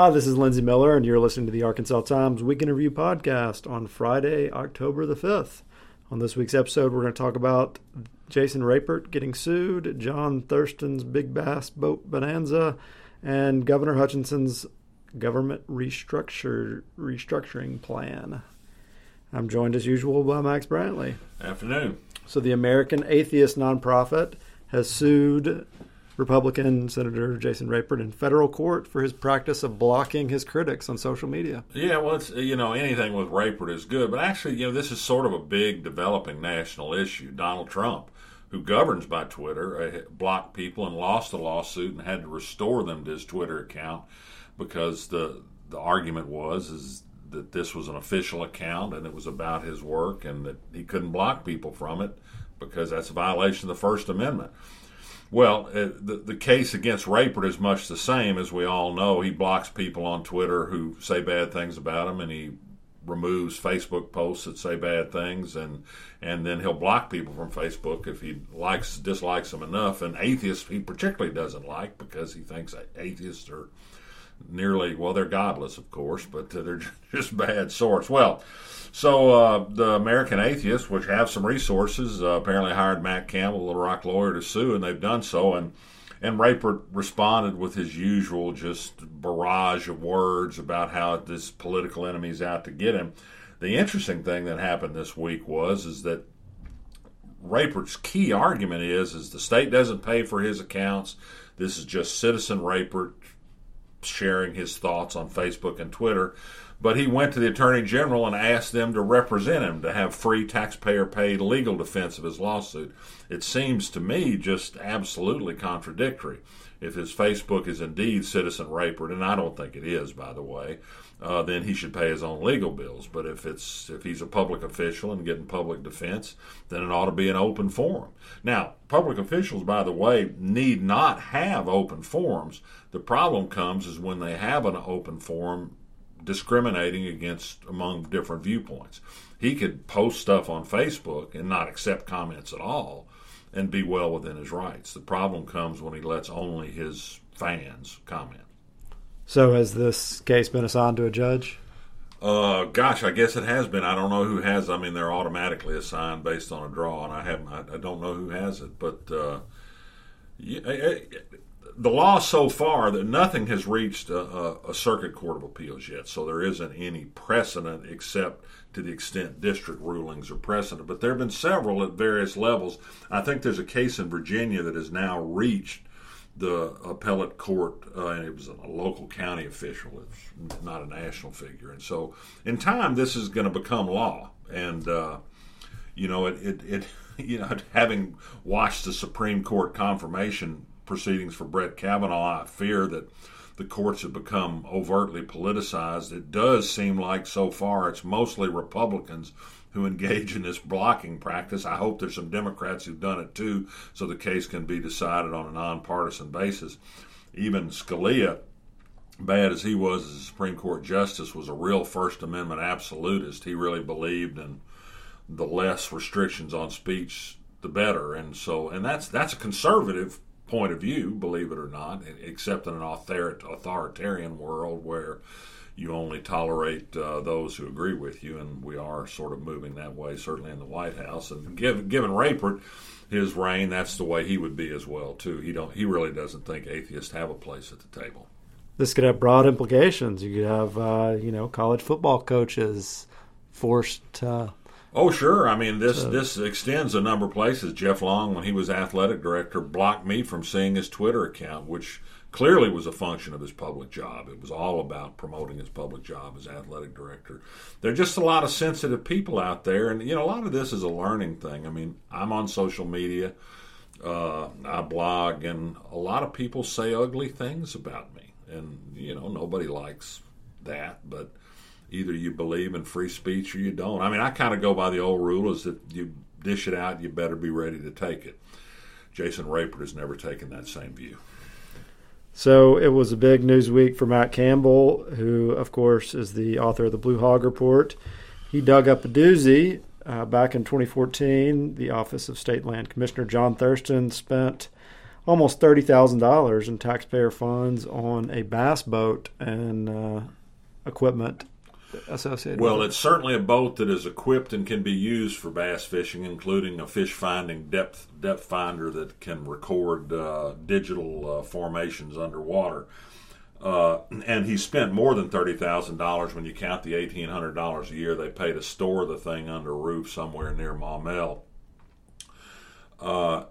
Hi, this is Lindsey Millar, and you're listening to the Arkansas Times Weekend Review podcast on Friday, October the 5th. On this week's episode, we're going to talk about Jason Rapert getting sued, John Thurston's Big Bass Boat Bonanza, and Governor Hutchinson's government restructure restructuring plan. I'm joined as usual by Max Brantley. Afternoon. So, the American Atheist Nonprofit has sued Republican Senator Jason Rapert in federal court for his practice of blocking his critics on social media. Yeah, well, it's you know anything with Rapert is good, but actually, you know, this is sort of a big developing national issue. Donald Trump, who governs by Twitter, uh, blocked people and lost a lawsuit and had to restore them to his Twitter account because the the argument was is that this was an official account and it was about his work and that he couldn't block people from it because that's a violation of the First Amendment. Well, uh, the, the case against Rapert is much the same as we all know. He blocks people on Twitter who say bad things about him, and he removes Facebook posts that say bad things, and and then he'll block people from Facebook if he likes dislikes them enough. And atheists he particularly doesn't like because he thinks atheists are nearly well they're godless, of course, but they're just bad sorts. Well. So uh, the American Atheists, which have some resources, uh, apparently hired Matt Campbell, the Rock lawyer, to sue, and they've done so. And and Rapert responded with his usual just barrage of words about how this political enemy is out to get him. The interesting thing that happened this week was is that Rapert's key argument is is the state doesn't pay for his accounts. This is just citizen Rapert sharing his thoughts on Facebook and Twitter. But he went to the Attorney General and asked them to represent him, to have free taxpayer paid legal defense of his lawsuit. It seems to me just absolutely contradictory. If his Facebook is indeed Citizen Rapert, and I don't think it is, by the way, uh, then he should pay his own legal bills. But if it's if he's a public official and getting public defense, then it ought to be an open forum. Now, public officials, by the way, need not have open forums. The problem comes is when they have an open forum discriminating against among different viewpoints. He could post stuff on Facebook and not accept comments at all and be well within his rights. The problem comes when he lets only his fans comment. So has this case been assigned to a judge? Uh, gosh, I guess it has been. I don't know who has. I mean, they're automatically assigned based on a draw, and I haven't. I, I don't know who has it, but uh, yeah, the law so far that nothing has reached a, a, a, circuit court of appeals yet, so there isn't any precedent except to the extent district rulings are precedent. But there have been several at various levels. I think there's a case in Virginia that has now reached the appellate court, uh, and it was a local county official. It's not a national figure, and so in time this is going to become law. And uh, you know, it, it, it you know, having watched the Supreme Court confirmation proceedings for Brett Kavanaugh. I fear that the courts have become overtly politicized. It does seem like so far it's mostly Republicans who engage in this blocking practice. I hope there's some Democrats who've done it too, so the case can be decided on a nonpartisan basis. Even Scalia, bad as he was as a Supreme Court justice, was a real First Amendment absolutist. He really believed in the less restrictions on speech, the better. And so, and that's that's a conservative point of view, believe it or not, except in an authoritarian world where you only tolerate uh, those who agree with you, and we are sort of moving that way, certainly in the White House. And given, given Rapert his reign, that's the way he would be as well too. He don't he really doesn't think atheists have a place at the table. This could have broad implications. You could have uh, you know college football coaches forced to Oh, sure. I mean, this so. this extends a number of places. Jeff Long, when he was athletic director, blocked me from seeing his Twitter account, which clearly was a function of his public job. It was all about promoting his public job as athletic director. There are just a lot of sensitive people out there, and you know, a lot of this is a learning thing. I mean, I'm on social media, uh, I blog, and a lot of people say ugly things about me, and you know, nobody likes that, but either you believe in free speech or you don't. I mean, I kind of go by the old rule is that you dish it out, you better be ready to take it. Jason Rapert has never taken that same view. So it was a big news week for Matt Campbell, who, of course, is the author of the Blue Hog Report. He dug up a doozy. Uh, back in 2014, the Office of State Land Commissioner John Thurston spent almost thirty thousand dollars in taxpayer funds on a bass boat and uh, equipment associated. Well, with it's certainly a boat that is equipped and can be used for bass fishing, including a fish finding depth depth finder that can record uh, digital uh, formations underwater. Uh, and he spent more than thirty thousand dollars when you count the eighteen hundred dollars a year they pay to store the thing under a roof somewhere near Maumelle. Uh,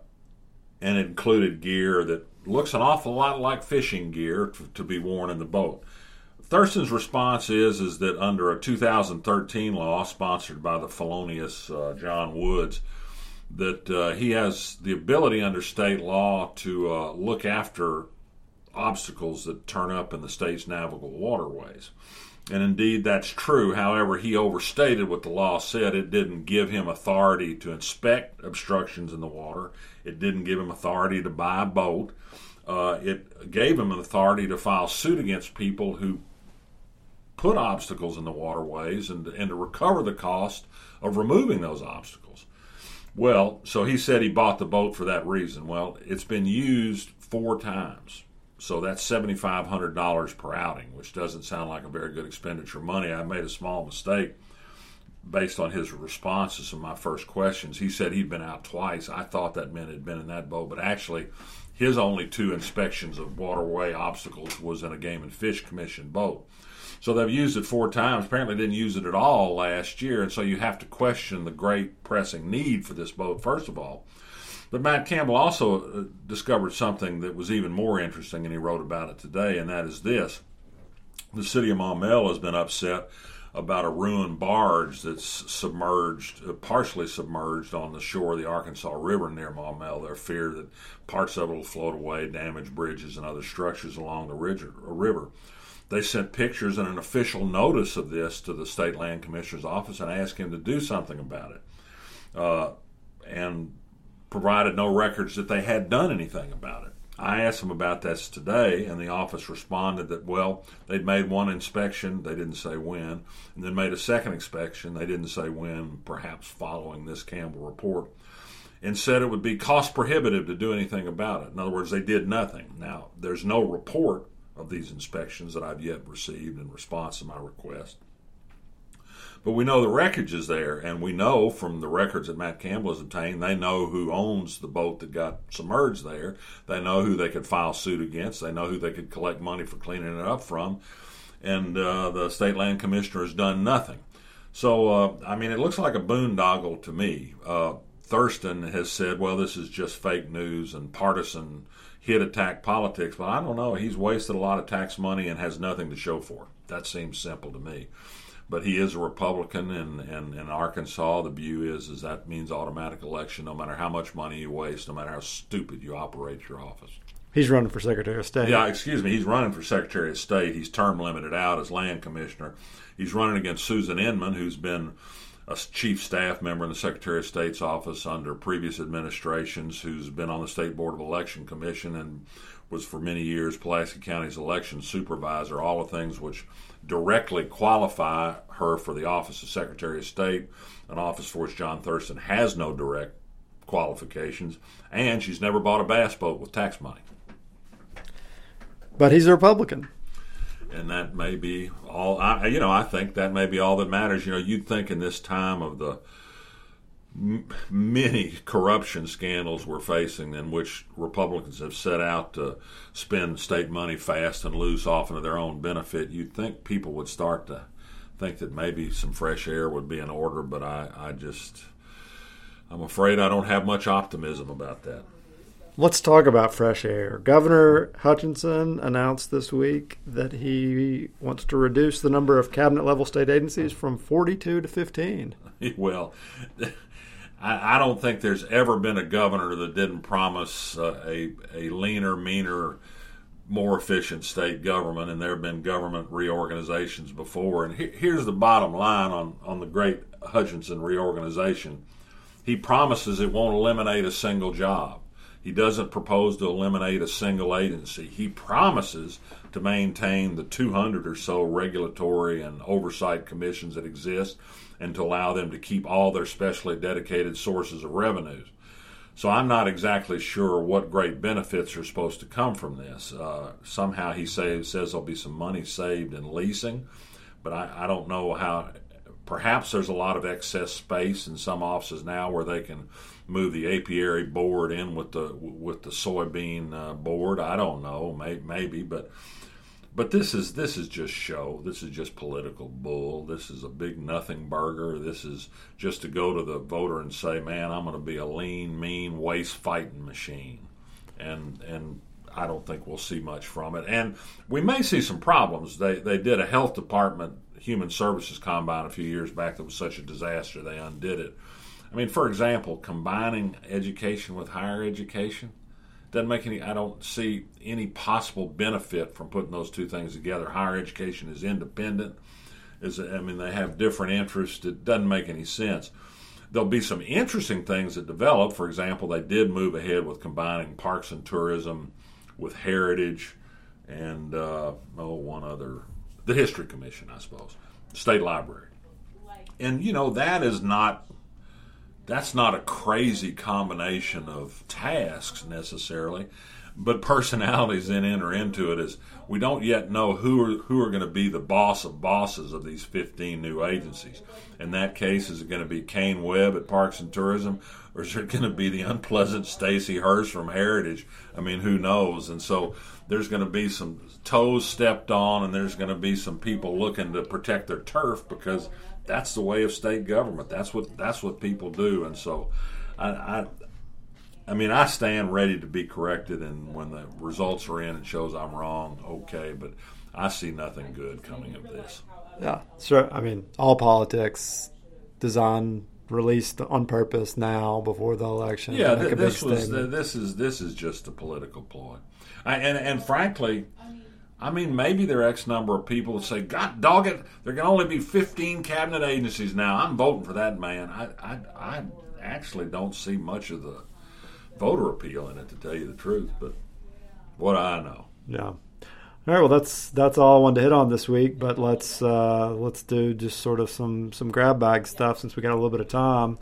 and it included gear that looks an awful lot like fishing gear to, to be worn in the boat. Thurston's response is is that under a 2013 law sponsored by the felonious uh, Jon Woods, that uh, he has the ability under state law to uh, look after obstacles that turn up in the state's navigable waterways. And indeed, that's true. However, he overstated what the law said. It didn't give him authority to inspect obstructions in the water, it didn't give him authority to buy a boat. Uh, it gave him authority to file suit against people who put obstacles in the waterways and, and to recover the cost of removing those obstacles. Well, so he said he bought the boat for that reason. Well, it's been used four times. So that's $7,500 per outing, which doesn't sound like a very good expenditure of money. I made a small mistake based on his responses to my first questions. He said he'd been out twice. I thought that meant he'd been in that boat, but actually, his only two inspections of waterway obstacles was in a Game and Fish Commission boat. So they've used it four times. Apparently, didn't use it at all last year, and so you have to question the great pressing need for this boat. First of all, but Matt Campbell also uh, discovered something that was even more interesting, and he wrote about it today, and that is this: the city of Maumelle has been upset about a ruined barge that's submerged, uh, partially submerged on the shore of the Arkansas River near Maumelle. They're fear that parts of it will float away, damage bridges and other structures along the river. They sent pictures and an official notice of this to the state land commissioner's office and asked him to do something about it. Uh, and provided no records that they had done anything about it. I asked them about this today, and the office responded that, well, they'd made one inspection, they didn't say when, and then made a second inspection, they didn't say when, perhaps following this Campbell report, and said it would be cost prohibitive to do anything about it. In other words, they did nothing. Now, there's no report of these inspections that I've yet received in response to my request. But we know the wreckage is there, and we know from the records that Matt Campbell has obtained, they know who owns the boat that got submerged there. They know who they could file suit against. They know who they could collect money for cleaning it up from. And uh, the state land commissioner has done nothing. So, uh, I mean, it looks like a boondoggle to me. Uh, Thurston has said, well, this is just fake news and partisan hit attack politics, but I don't know. He's wasted a lot of tax money and has nothing to show for it. That seems simple to me. But he is a Republican, and, and in Arkansas, the view is is that means automatic election, no matter how much money you waste, no matter how stupid you operate your office. He's running for Secretary of State. Yeah, excuse me. He's running for Secretary of State. He's term limited out as land commissioner. He's running against Susan Inman, who's been a chief staff member in the Secretary of State's office under previous administrations, who's been on the State Board of Election Commission and was for many years Pulaski County's election supervisor, all the things which directly qualify her for the office of Secretary of State, an office for which John Thurston has no direct qualifications, and she's never bought a bass boat with tax money. But he's a Republican and that may be all. I, you know, I think that may be all that matters. You know, you'd think in this time of the many corruption scandals we're facing, in which Republicans have set out to spend state money fast and loose, often to their own benefit, you'd think people would start to think that maybe some fresh air would be in order. But I, I just, I'm afraid I don't have much optimism about that. Let's talk about fresh air. Governor Hutchinson announced this week that he wants to reduce the number of cabinet level state agencies from 42 to 15. Well, I, don't think there's ever been a governor that didn't promise uh, a, a leaner, meaner, more efficient state government, and there have been government reorganizations before. And he, here's the bottom line on, on the great Hutchinson reorganization he promises it won't eliminate a single job. He doesn't propose to eliminate a single agency. He promises to maintain the 200 or so regulatory and oversight commissions that exist and to allow them to keep all their specially dedicated sources of revenues. So I'm not exactly sure what great benefits are supposed to come from this. Uh, somehow he say, says there'll be some money saved in leasing, but I, I don't know how. Perhaps there's a lot of excess space in some offices now where they can move the apiary board in with the with the soybean uh, board. I don't know, maybe, maybe, but but this is this is just show. This is just political bull. This is a big nothing burger. This is just to go to the voter and say, "Man, I'm going to be a lean, mean, waste fighting machine," and and I don't think we'll see much from it. And we may see some problems. They they did a health department human services combine a few years back that was such a disaster they undid it. I mean, for example, combining education with higher education doesn't make any i don't see any possible benefit from putting those two things together. Higher education is independent is i mean they have different interests it doesn't make any sense. There'll be some interesting things that develop. For example they did move ahead with combining parks and tourism with heritage and uh, oh one other the history commission i suppose state library and you know that is not that's not a crazy combination of tasks necessarily, but personalities then enter into it as we don't yet know who are, who are going to be the boss of bosses of these 15 new agencies. In that case, is it going to be Kane Webb at Parks and Tourism, or is it going to be the unpleasant Stacy Hurst from Heritage? I mean, who knows? And so there's going to be some toes stepped on, and there's going to be some people looking to protect their turf because that's the way of state government. That's what that's what people do, and so I, I, I mean, I stand ready to be corrected, and when the results are in and shows I'm wrong, okay. But I see nothing good coming of this. Yeah, sure. I mean, all politics designed released on purpose now before the election. Yeah, th- this was this is this is just a political ploy, I, and and frankly, I mean, maybe there are X number of people that say, God dog it, there can only be 15 cabinet agencies now. I'm voting for that man. I, I, I actually don't see much of the voter appeal in it, to tell you the truth, but what I know. Yeah. All right, well that's that's all I wanted to hit on this week, but let's uh, let's do just sort of some some grab bag stuff since we got a little bit of time.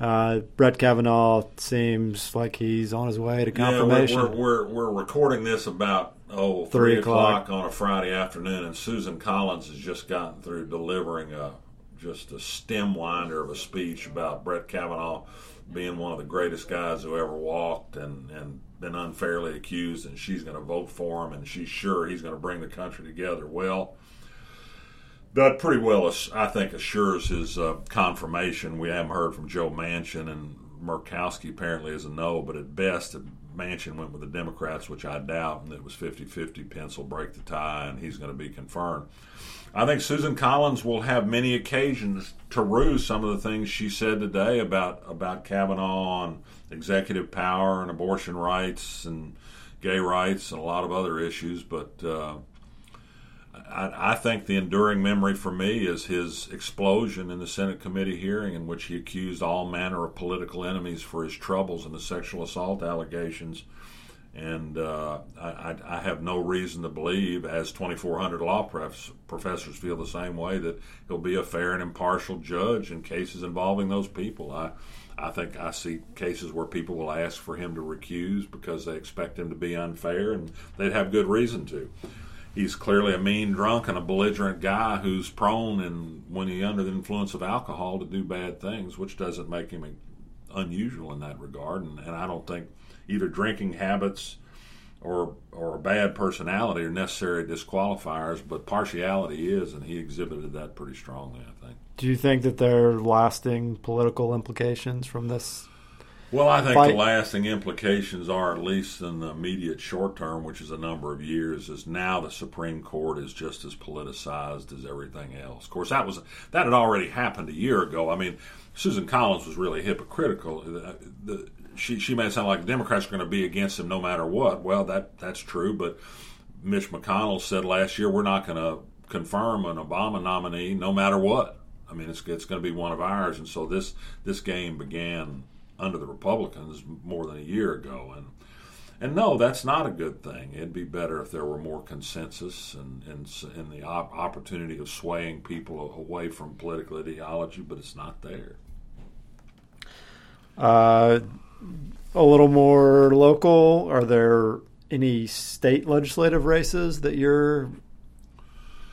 Uh, Brett Kavanaugh seems like he's on his way to confirmation. Yeah, we're, we're, we're, we're recording this about oh three, three o'clock. o'clock on a Friday afternoon, and Susan Collins has just gotten through delivering a just a stem winder of a speech about Brett Kavanaugh being one of the greatest guys who ever walked and and been unfairly accused, and she's going to vote for him, and she's sure he's going to bring the country together. Well. That pretty well, I think, assures his uh, confirmation. We haven't heard from Joe Manchin, and Murkowski apparently is a no, but at best, Manchin went with the Democrats, which I doubt, and it was 50 50. Pence will break the tie, and he's going to be confirmed. I think Susan Collins will have many occasions to rue some of the things she said today about, about Kavanaugh and executive power and abortion rights and gay rights and a lot of other issues, but. Uh, I, I, think the enduring memory for me is his explosion in the Senate committee hearing, in which he accused all manner of political enemies for his troubles and the sexual assault allegations. And uh, I, I, have no reason to believe, as 2,400 law prof- professors feel the same way, that he'll be a fair and impartial judge in cases involving those people. I, I think I see cases where people will ask for him to recuse because they expect him to be unfair, and they'd have good reason to he's clearly a mean drunk and a belligerent guy who's prone and when he's under the influence of alcohol to do bad things, which doesn't make him unusual in that regard. And, and I don't think either drinking habits or or a bad personality are necessary disqualifiers, but partiality is, and he exhibited that pretty strongly. I think. Do you think that there are lasting political implications from this well, I think fight. the lasting implications are, at least in the immediate short term, which is a number of years, is now the Supreme Court is just as politicized as everything else. Of course, that was that had already happened a year ago. I mean, Susan Collins was really hypocritical. The, the, she she made it sound like the Democrats are going to be against him no matter what. Well, that that's true, but Mitch McConnell said last year we're not going to confirm an Obama nominee no matter what. I mean, it's it's going to be one of ours, and so this this game began under the Republicans more than a year ago, and and no, that's not a good thing. It'd be better if there were more consensus and and, and the op- opportunity of swaying people away from political ideology, but it's not there. Uh, a little more local? Are there any state legislative races that you're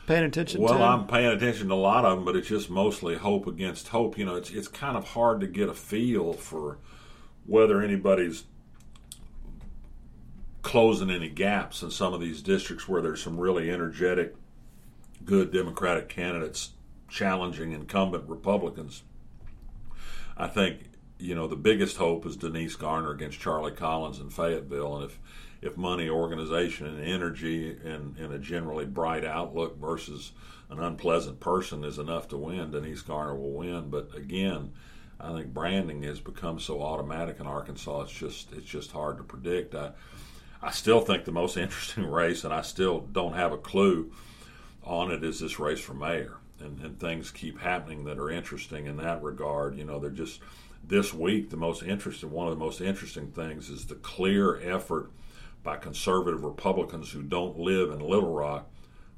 paying attention well, to? Well, I'm paying attention to a lot of them, but it's just mostly hope against hope. You know, it's it's kind of hard to get a feel for whether anybody's closing any gaps in some of these districts where there's some really energetic, good Democratic candidates challenging incumbent Republicans. I think you know the biggest hope is Denise Garner against Charlie Collins in Fayetteville, and if if money, organization, and energy, and, and a generally bright outlook versus an unpleasant person is enough to win, Denise Garner will win. But again, I think branding has become so automatic in Arkansas. It's just it's just hard to predict. I I still think the most interesting race, and I still don't have a clue on it, is this race for mayor. And, and things keep happening that are interesting in that regard. You know, they're just this week the most interesting. One of the most interesting things is the clear effort by conservative Republicans who don't live in Little Rock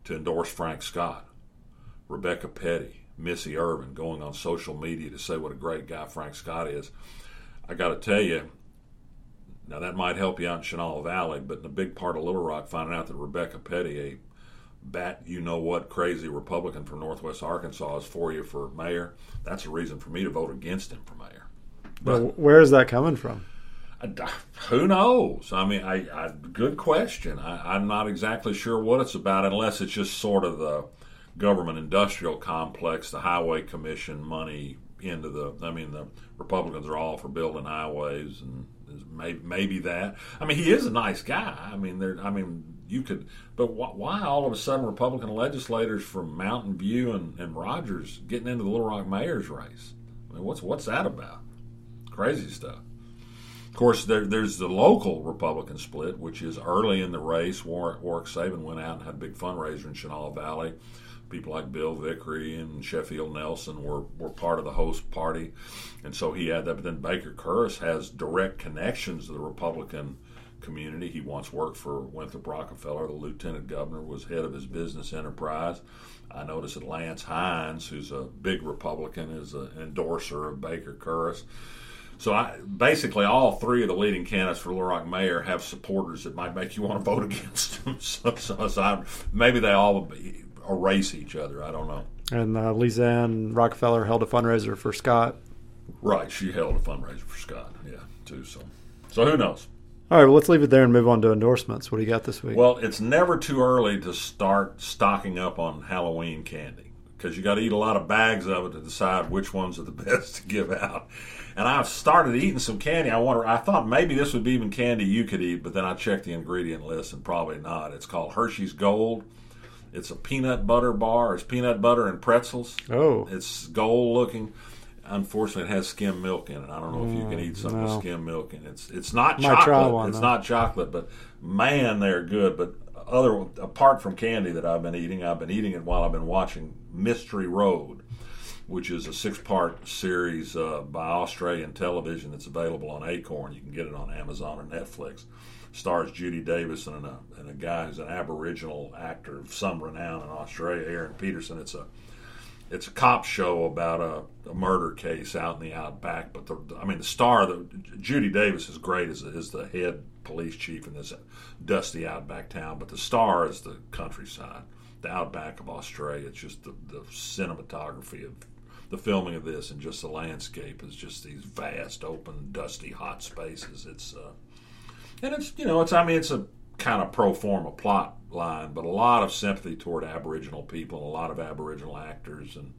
to endorse Frank Scott. Rebecca Petty, Missy Irvin going on social media to say what a great guy Frank Scott is. I got to tell you, now that might help you out in Chenal Valley, but in a big part of Little Rock, finding out that Rebecca Petty, a bat you know what crazy Republican from Northwest Arkansas, is for you for mayor, that's a reason for me to vote against him for mayor. But where is that coming from? Who knows? I mean, I, I good question. I, I'm not exactly sure what it's about, unless it's just sort of the government industrial complex, the highway commission money into the. I mean, the Republicans are all for building highways, and maybe, maybe that. I mean, he is a nice guy. I mean, there. I mean, you could, but why all of a sudden Republican legislators from Mountain View and, and Rogers getting into the Little Rock mayor's race? I mean, what's what's that about? Crazy stuff. Of course, there, there's the local Republican split, which is early in the race. Warwick, Warwick Sabin went out and had a big fundraiser in Chenal Valley. People like Bill Vickery and Sheffield Nelson were, were part of the host party. And so he had that. But then Baker Kurrus has direct connections to the Republican community. He once worked for Winthrop Rockefeller. The lieutenant governor was head of his business enterprise. I noticed that Lance Hines, who's a big Republican, is an endorser of Baker Kurrus. So I, basically, all three of the leading candidates for Little Rock mayor have supporters that might make you want to vote against them. so, so, so I, maybe they all erase each other. I don't know. And uh, Lisenne Rockefeller held a fundraiser for Scott. Right, she held a fundraiser for Scott. Yeah, too. So, so who knows? All right, well, let's leave it there and move on to endorsements. What do you got this week? Well, it's never too early to start stocking up on Halloween candy because you got to eat a lot of bags of it to decide which ones are the best to give out and I've started eating some candy. I wonder. I thought maybe this would be even candy you could eat, but then I checked the ingredient list and probably not. It's called Hershey's Gold. It's a peanut butter bar. It's peanut butter and pretzels. Oh, it's gold looking. Unfortunately, it has skim milk in it. I don't know if you can eat some mm, no. with skim milk in it. It's it's not Might chocolate. one, it's though. not chocolate, but man, they're good. But other apart from candy that I've been eating, I've been eating it while I've been watching Mystery Road which is a six part series uh, by Australian television that's available on Acorn. You can get it on Amazon or Netflix. Stars Judy Davis and a, and a guy who's an Aboriginal actor of some renown in Australia, Aaron Pedersen. It's a it's a cop show about a, a murder case out in the outback. But the, I mean, the star, the, Judy Davis is great as, as the head police chief in this dusty outback town. But the star is the countryside, the outback of Australia. It's just the, the cinematography of the filming of this and just the landscape is just these vast, open, dusty, hot spaces. It's uh, and it's you know it's I mean it's a kind of pro forma plot line, but a lot of sympathy toward Aboriginal people, a lot of Aboriginal actors, and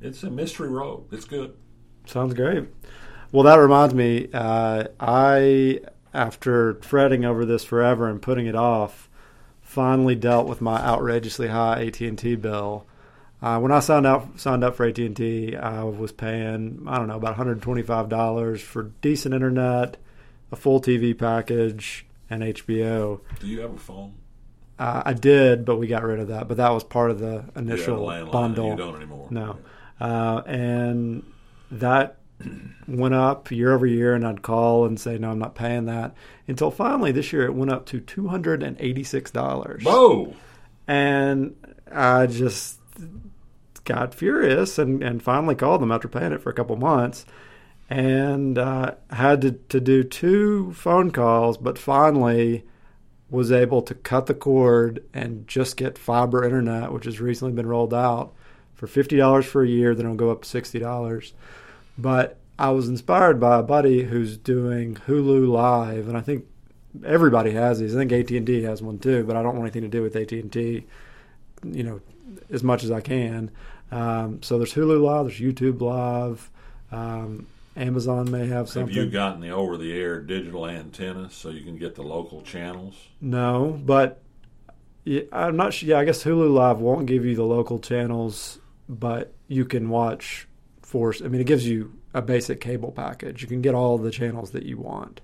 it's a mystery road. It's good. Sounds great. Well, that reminds me, uh, I after fretting over this forever and putting it off, finally dealt with my outrageously high AT and T bill. Uh, when I signed out signed up for AT and T, I was paying I don't know about one hundred twenty five dollars for decent internet, a full TV package, and HBO. Do you have a phone? Uh, I did, but we got rid of that. But that was part of the initial bundle. You don't anymore. No, uh, and that went up year over year, and I'd call and say, "No, I'm not paying that." Until finally this year, it went up to two hundred and eighty six dollars. Whoa! And I just got furious and, and finally called them after paying it for a couple months. and uh, had to, to do two phone calls, but finally was able to cut the cord and just get fiber internet, which has recently been rolled out for fifty dollars for a year. Then it'll go up to sixty dollars. But I was inspired by a buddy who's doing Hulu Live, and I think everybody has these. I think AT and T has one too, but I don't want anything to do with AT and T. You know, as much as I can. Um, so there's Hulu Live, there's YouTube Live. Um, Amazon may have something. Have you gotten the over-the-air digital antenna so you can get the local channels? No, but I'm not sure. Yeah, I guess Hulu Live won't give you the local channels, but you can watch Force. I mean, it gives you a basic cable package. You can get all the channels that you want.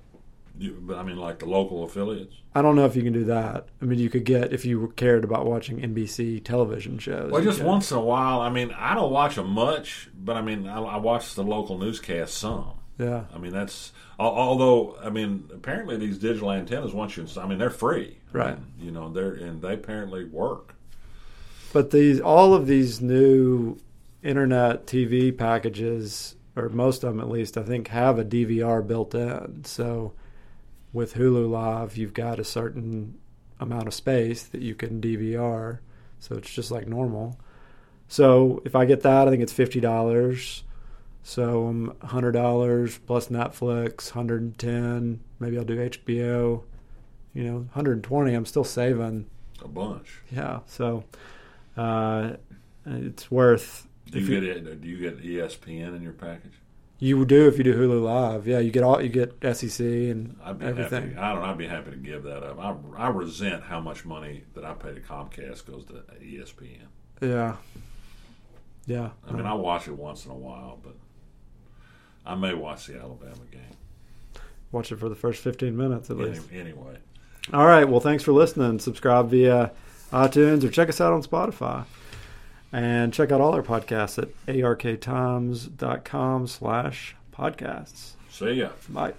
You, but I mean, like the local affiliates. I don't know if you can do that. I mean, you could get if you cared about watching NBC television shows. Well, just could. once in a while. I mean, I don't watch them much, but I mean, I, I watch the local newscast some. Yeah, I mean, that's although I mean, apparently these digital antennas once you, I mean, they're free, I Right. mean, you know, they're and they apparently work. but these all of these new internet TV packages, or most of them at least, I think have a DVR built in. So with Hulu Live, you've got a certain amount of space that you can DVR. So it's just like normal. So if I get that, I think it's fifty dollars. So um, hundred dollars plus Netflix, hundred and ten. Maybe I'll do HBO. You know, hundred and twenty. I'm still saving. A bunch. Yeah. So uh, it's worth. Do if you get it? Do you get ESPN in your package? You would do if you do Hulu Live. Yeah, you get all you get SEC and I'd be everything. happy. I don't. know, I'd be happy to give that up. I, I resent how much money that I pay to Comcast goes to ESPN. Yeah. Yeah. I mean, I watch it once in a while, but I may watch the Alabama game watch it for the first 15 minutes at Any, least. anyway. All right. Well, thanks for listening. Subscribe via iTunes or check us out on Spotify. And check out all our podcasts at arktimes.com slash podcasts. See ya. Bye.